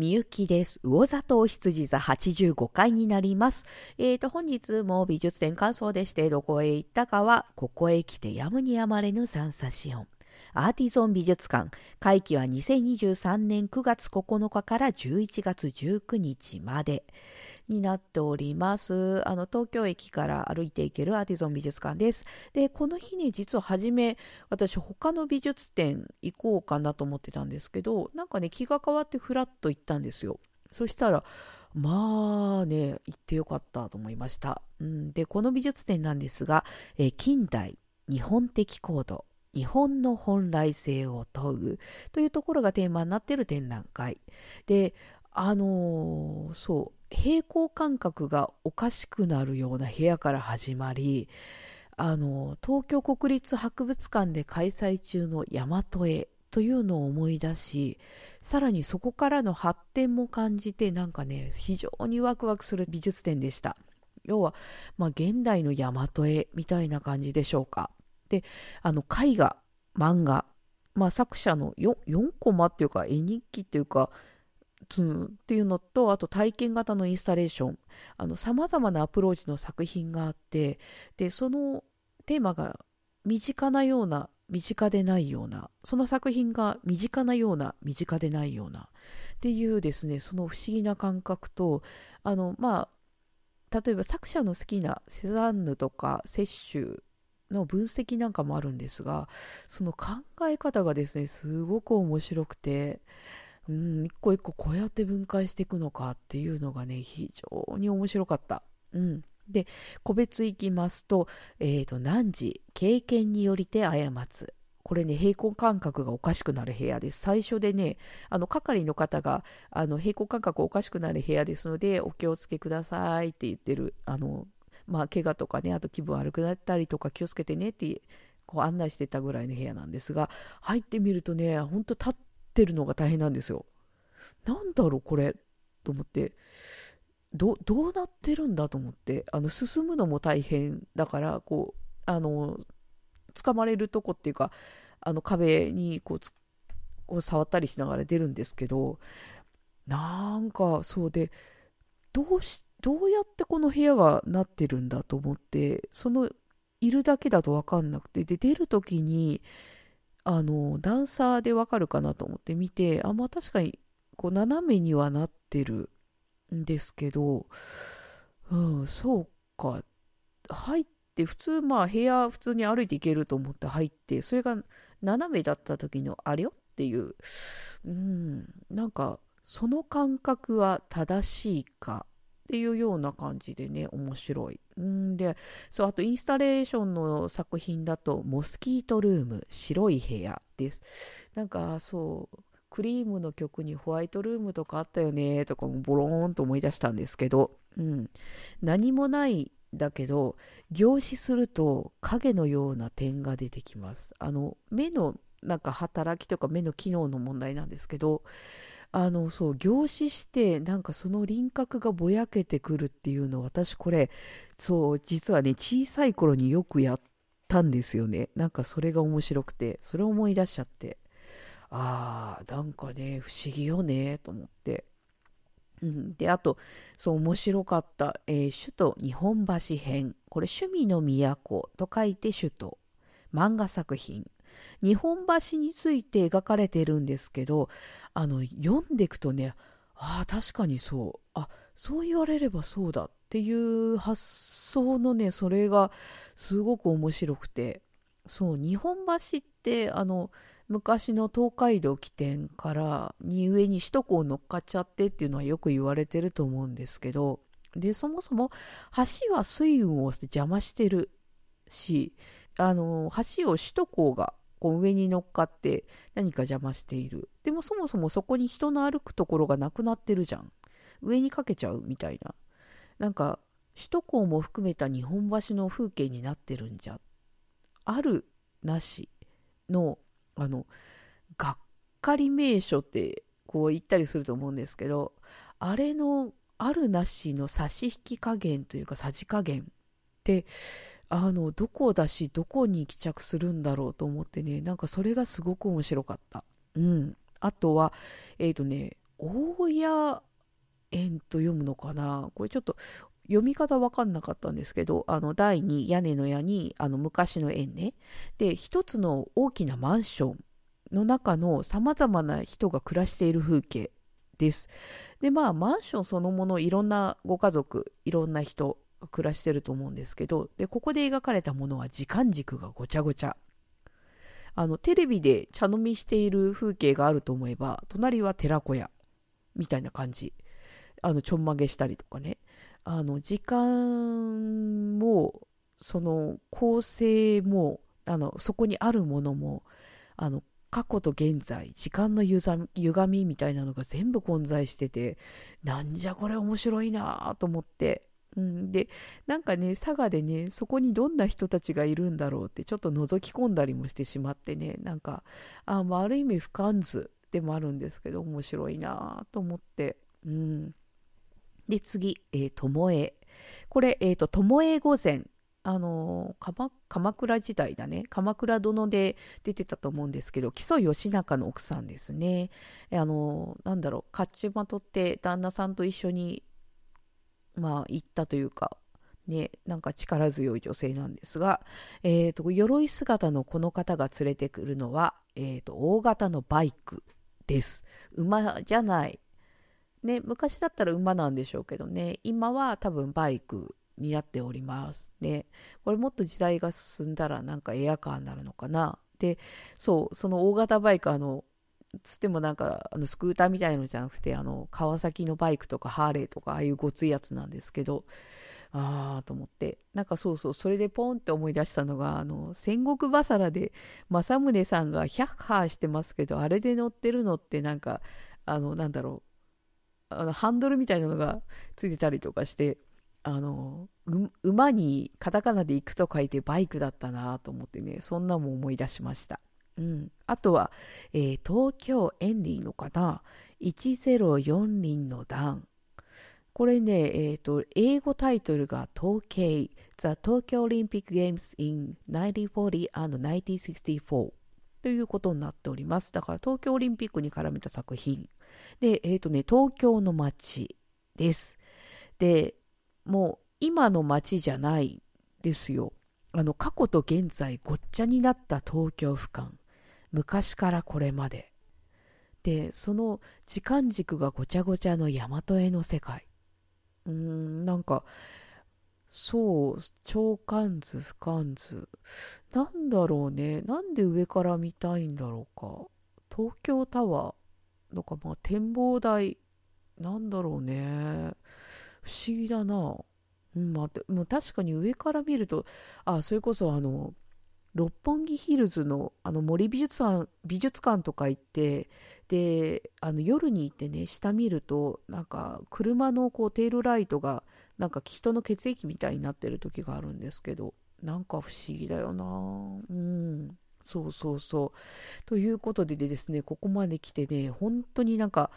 みゆきです。魚座と羊座85回になります。えーと、本日も美術展感想でして、どこへ行ったかは、ここへ来てやむにやまれぬ三叉子音。アーティゾン美術館。会期は2023年9月9日から11月19日まで。になっております。あの、東京駅から歩いていけるアーティゾン美術館です。で、この日に実は初め、私他の美術展行こうかなと思ってたんですけど、なんかね、気が変わってふらっと行ったんですよ。そしたら、まあね、行ってよかったと思いました。うん、で、この美術展なんですが、え近代日本的コード、日本の本来性を問うというところがテーマになっている展覧会。で、あのー、そう、平行感覚がおかしくなるような部屋から始まりあの東京国立博物館で開催中の大和絵というのを思い出しさらにそこからの発展も感じてなんかね非常にワクワクする美術展でした。要は、まあ、現代の大和絵みたいな感じでしょうか。であの絵画漫画、まあ、作者の 4, 4コマっていうか絵日記っていうかっていうのとあと体験型のインスタレーション。さまざまなアプローチの作品があってでそのテーマが身近なような身近でないようなその作品が身近なような身近でないようなっていうですねその不思議な感覚とあのまあ例えば作者の好きなセザンヌとか摂取の分析なんかもあるんですがその考え方がですねすごく面白くてうん、一個一個こうやって分解していくのかっていうのがね、非常に面白かった。うん。で、個別いきますと、えっ、ー、と、何時、経験によりて過つ。これね、平行感覚がおかしくなる部屋です。最初でね、あの、係の方が、あの、平行感覚おかしくなる部屋ですので、お気をつけくださいって言ってる、あの、まあ、怪我とかね、あと気分悪くなったりとか気をつけてねって、こう案内してたぐらいの部屋なんですが、入ってみるとね、ほんと立っててるのが大変なんですよ。なんだろうこれ。と思って。どうなってるんだと思って。あの進むのも大変だからこうあの掴まれるとこっていうかあの壁にこうこ触ったりしながら出るんですけどなんかそうでどうしどうやってこの部屋がなってるんだと思ってそのいるだけだと分かんなくてで出る時にあのダンサーでわかるかなと思って見てあまあ確かにこう斜めにはなってるんですけどうんそうか。入って普通まあ部屋普通に歩いていけると思って入ってそれが斜めだった時のあれよっていううんなんかその感覚は正しいかっていうような感じでね面白い。んでそうあとインスタレーションの作品だと「モスキートルーム白い部屋」です。なんかそうクリームの曲にホワイトルームとかあったよねとかもボローンと思い出したんですけど、うん、何もないだけど凝視すると影のような点が出てきます。あの目のなんか働きとか目の機能の問題なんですけどあのそう凝視してなんかその輪郭がぼやけてくるっていうの私これそう実はね小さい頃によくやったんですよね。なんかそれが面白くてそれを思い出しちゃって。あーなんかね不思議よねと思って、うん、であとそう面白かった、えー、首都日本橋編。これ趣味の都と書いて首都。漫画作品。日本橋について描かれてるんですけどあの読んでいくとねああ確かにそう。あそう言われればそうだっていう発想のねそれがすごく面白くて。そう日本橋ってあの昔の東海道起点からに上に首都高を乗っかっちゃってっていうのはよく言われてると思うんですけどでそもそも橋は水運を邪魔してるしあの橋を首都高がこう上に乗っかって何か邪魔している。でもそもそもそこに人の歩くところがなくなってるじゃん。上にかけちゃうみたいな。なんか首都高も含めた日本橋の風景になってるんじゃ。あるなしの、あの、がっかり名所ってこう言ったりすると思うんですけど、あれのあるなしの差し引き加減というかさじ加減ってあのどこだしどこに帰着するんだろうと思ってねなんかそれがすごく面白かった。うん、あとはえっ、ー、とね大谷園と読むのかなこれちょっと読み方わかんなかったんですけど、あの、第2、屋根の屋に、あの、昔の園ね。で、一つの大きなマンションの中の様々な人が暮らしている風景です。で、まあ、マンションそのもの、いろんなご家族、いろんな人暮らしてると思うんですけど、で、ここで描かれたものは時間軸がごちゃごちゃ。あの、テレビで茶飲みしている風景があると思えば、隣は寺子屋、みたいな感じ。あの、ちょんまげしたりとかね。あの、時間も、その、構成も、あの、そこにあるものも、あの、過去と現在、時間の歪みみたいなのが全部混在してて、なんじゃこれ面白いなと思って、うん、で、なんかね、佐賀でね、そこにどんな人たちがいるんだろうって、ちょっと覗き込んだりもしてしまってね、なんか、あ、まあ、る意味不完図でもあるんですけど、面白いなと思って、うん。で、次、えー、ともえ。これ、え、ー、と、ともえ御前。あの鎌、鎌倉時代だね。鎌倉殿で出てたと思うんですけど、木曽義仲の奥さんですね。あのなんだろう、甲冑まとって旦那さんと一緒にまあ、行ったというか、ね、なんか力強い女性なんですが、えーと、鎧姿のこの方が連れてくるのは、えーと、大型のバイクです。馬じゃない。ね、昔だったら馬なんでしょうけどね、今は多分バイクになっております。ね、これもっと時代が進んだらなんかエアカーになるのかな。で、そう、その大型バイク、あの、つってもなんかあのスクーターみたいのじゃなくてあの川崎のバイクとかハーレーとかああいうごついやつなんですけどああと思って。なんかそうそうそれでポンって思い出したのがあの戦国バサラで政宗さんが100ハーしてますけどあれで乗ってるのってなんかあのなんだろう。あのハンドルみたいなのがついてたりとかしてあの馬にカタカナで行くと書いてバイクだったなと思ってねそんなも思い出しました。うん、あとは、えー、東京エンディのかな104輪の段これね、えーと、英語タイトルが統計 The Tokyo Olympic Games in 1940 and 1964ということになっております。だから東京オリンピックに絡めた作品。で、えっ、ー、とね、東京の街です。で、もう今の街じゃないですよ。あの過去と現在ごっちゃになった東京俯瞰。昔からこれまで。で、その時間軸がごちゃごちゃの大和絵の世界。うーん、なんか、そう、長官図、俯瞰図。なんだろうね。なんで上から見たいんだろうか。東京タワーとか、まあ、展望台。なんだろうね。不思議だな。うん、まあ、もう確かに上から見ると、あ、それこそあの、六本木ヒルズのあの森美術館美術館とか行ってであの夜に行ってね下見るとなんか車のこうテールライトがなんか人の血液みたいになってる時があるんですけどなんか不思議だよな。うん。そうそうそう。ということでですねここまで来てね本当になんか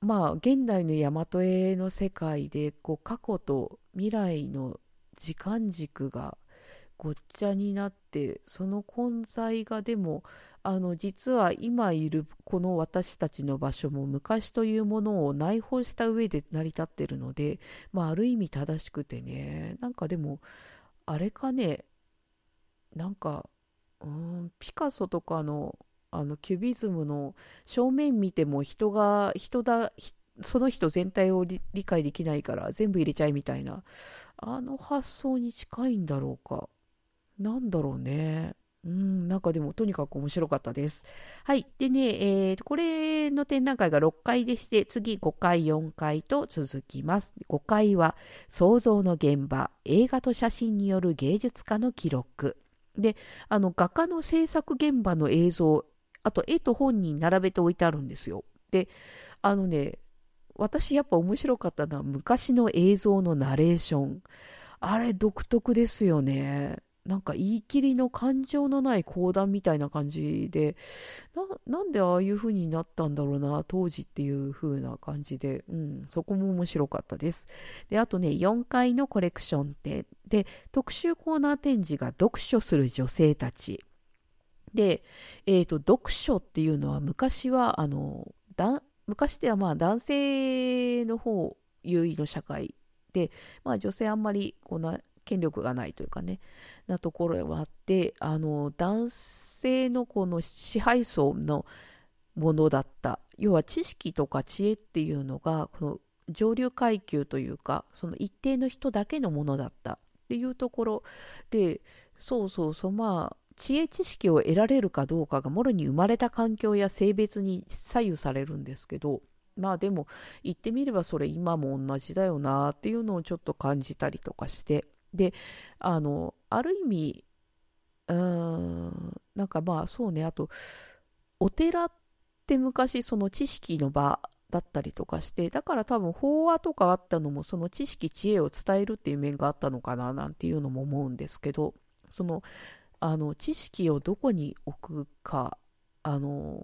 まあ現代の大和絵の世界でこう過去と未来の時間軸がごっちゃになってその混在がでもあの実は今いるこの私たちの場所も昔というものを内包した上で成り立ってるので、まあ、ある意味正しくてねなんかでもあれかねなんかうんピカソとかのあのキュビズムの正面見ても人が人だその人全体を理解できないから全部入れちゃいみたいなあの発想に近いんだろうか。なんだろうね。うん、なんかでもとにかく面白かったです。はい。でね、えー、これの展覧会が6回でして、次5回、4回と続きます。5回は創造の現場、映画と写真による芸術家の記録。で、あの画家の制作現場の映像、あと絵と本に並べて置いてあるんですよ。で、あのね、私やっぱ面白かったのは昔の映像のナレーション。あれ独特ですよね。なんか言い切りの感情のない講談みたいな感じでなんでああいう風になったんだろうな当時っていう風な感じで、うん、そこも面白かったです。であとね4階のコレクション展で特集コーナー展示が読書する女性たち。で、えーと、読書っていうのは昔はあの昔ではまあ男性の方優位の社会で、まあ、女性あんまりこんな権力がないというかねなところはあってあの男性のこの支配層のものだった要は知識とか知恵っていうのがこの上流階級というかその一定の人だけのものだったっていうところでそうそうそうまあ知恵知識を得られるかどうかがもろに生まれた環境や性別に左右されるんですけどまあでも言ってみればそれ今も同じだよなっていうのをちょっと感じたりとかしてであのある意味うーんなんかまあそうねあとお寺って昔その知識の場だったりとかしてだから多分法話とかあったのもその知識知恵を伝えるっていう面があったのかななんていうのも思うんですけどそのあの知識をどこに置くかあの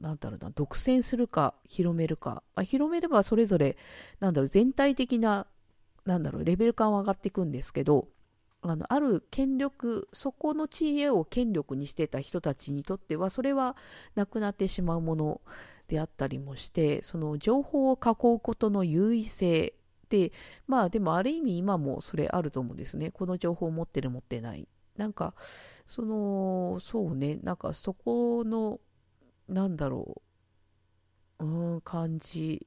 なんだろうな独占するか広めるか、まあ、広めればそれぞれなんだろう全体的ななんだろうレベル感は上がっていくんですけどあのある権力そこの知恵を権力にしてた人たちにとってはそれはなくなってしまうものであったりもしてその情報を囲うことの優位性でまあでもある意味今もそれあると思うんですね。この情報を持ってる持ってない。なんかそのそうね。なんかそこのなんだろううん感じっ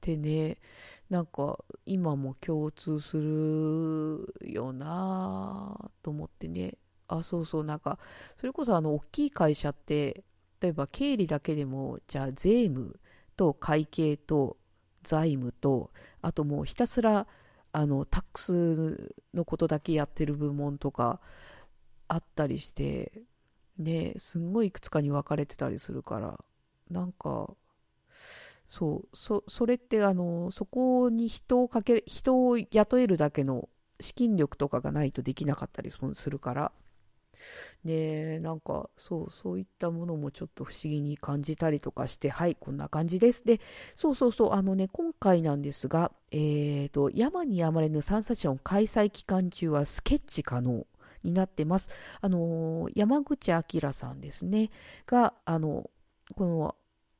てね。なんか今も共通するよなと思ってね。あそうそう。なんかそれこそあの大きい会社って例えば経理だけでもじゃあ税務と会計と財務とあともうひたすらあのタックスのことだけやってる部門とかあったりしてねすんごいいくつかに分かれてたりするからなんかそうそそれってあのそこに人をかける人を雇えるだけの資金力とかがないとできなかったりするから。ねなんかそうそういったものもちょっと不思議に感じたりとかしてはいこんな感じです。でそうそうそうあのね今回なんですがえっ、ー、と山に山れぬサンサション開催期間中はスケッチ可能になってます。あの山口明さんですね。があのこの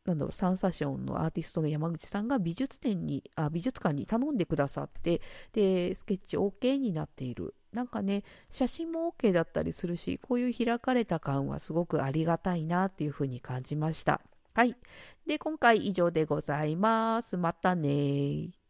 なんだろう、サンサションのアーティストの山口さんが美術展に、あ美術館に頼んでくださって、で、スケッチ OK になっている。なんかね、写真も OK だったりするし、こういう開かれた感はすごくありがたいなっていうふうに感じました。はい。で、今回以上でございます。またね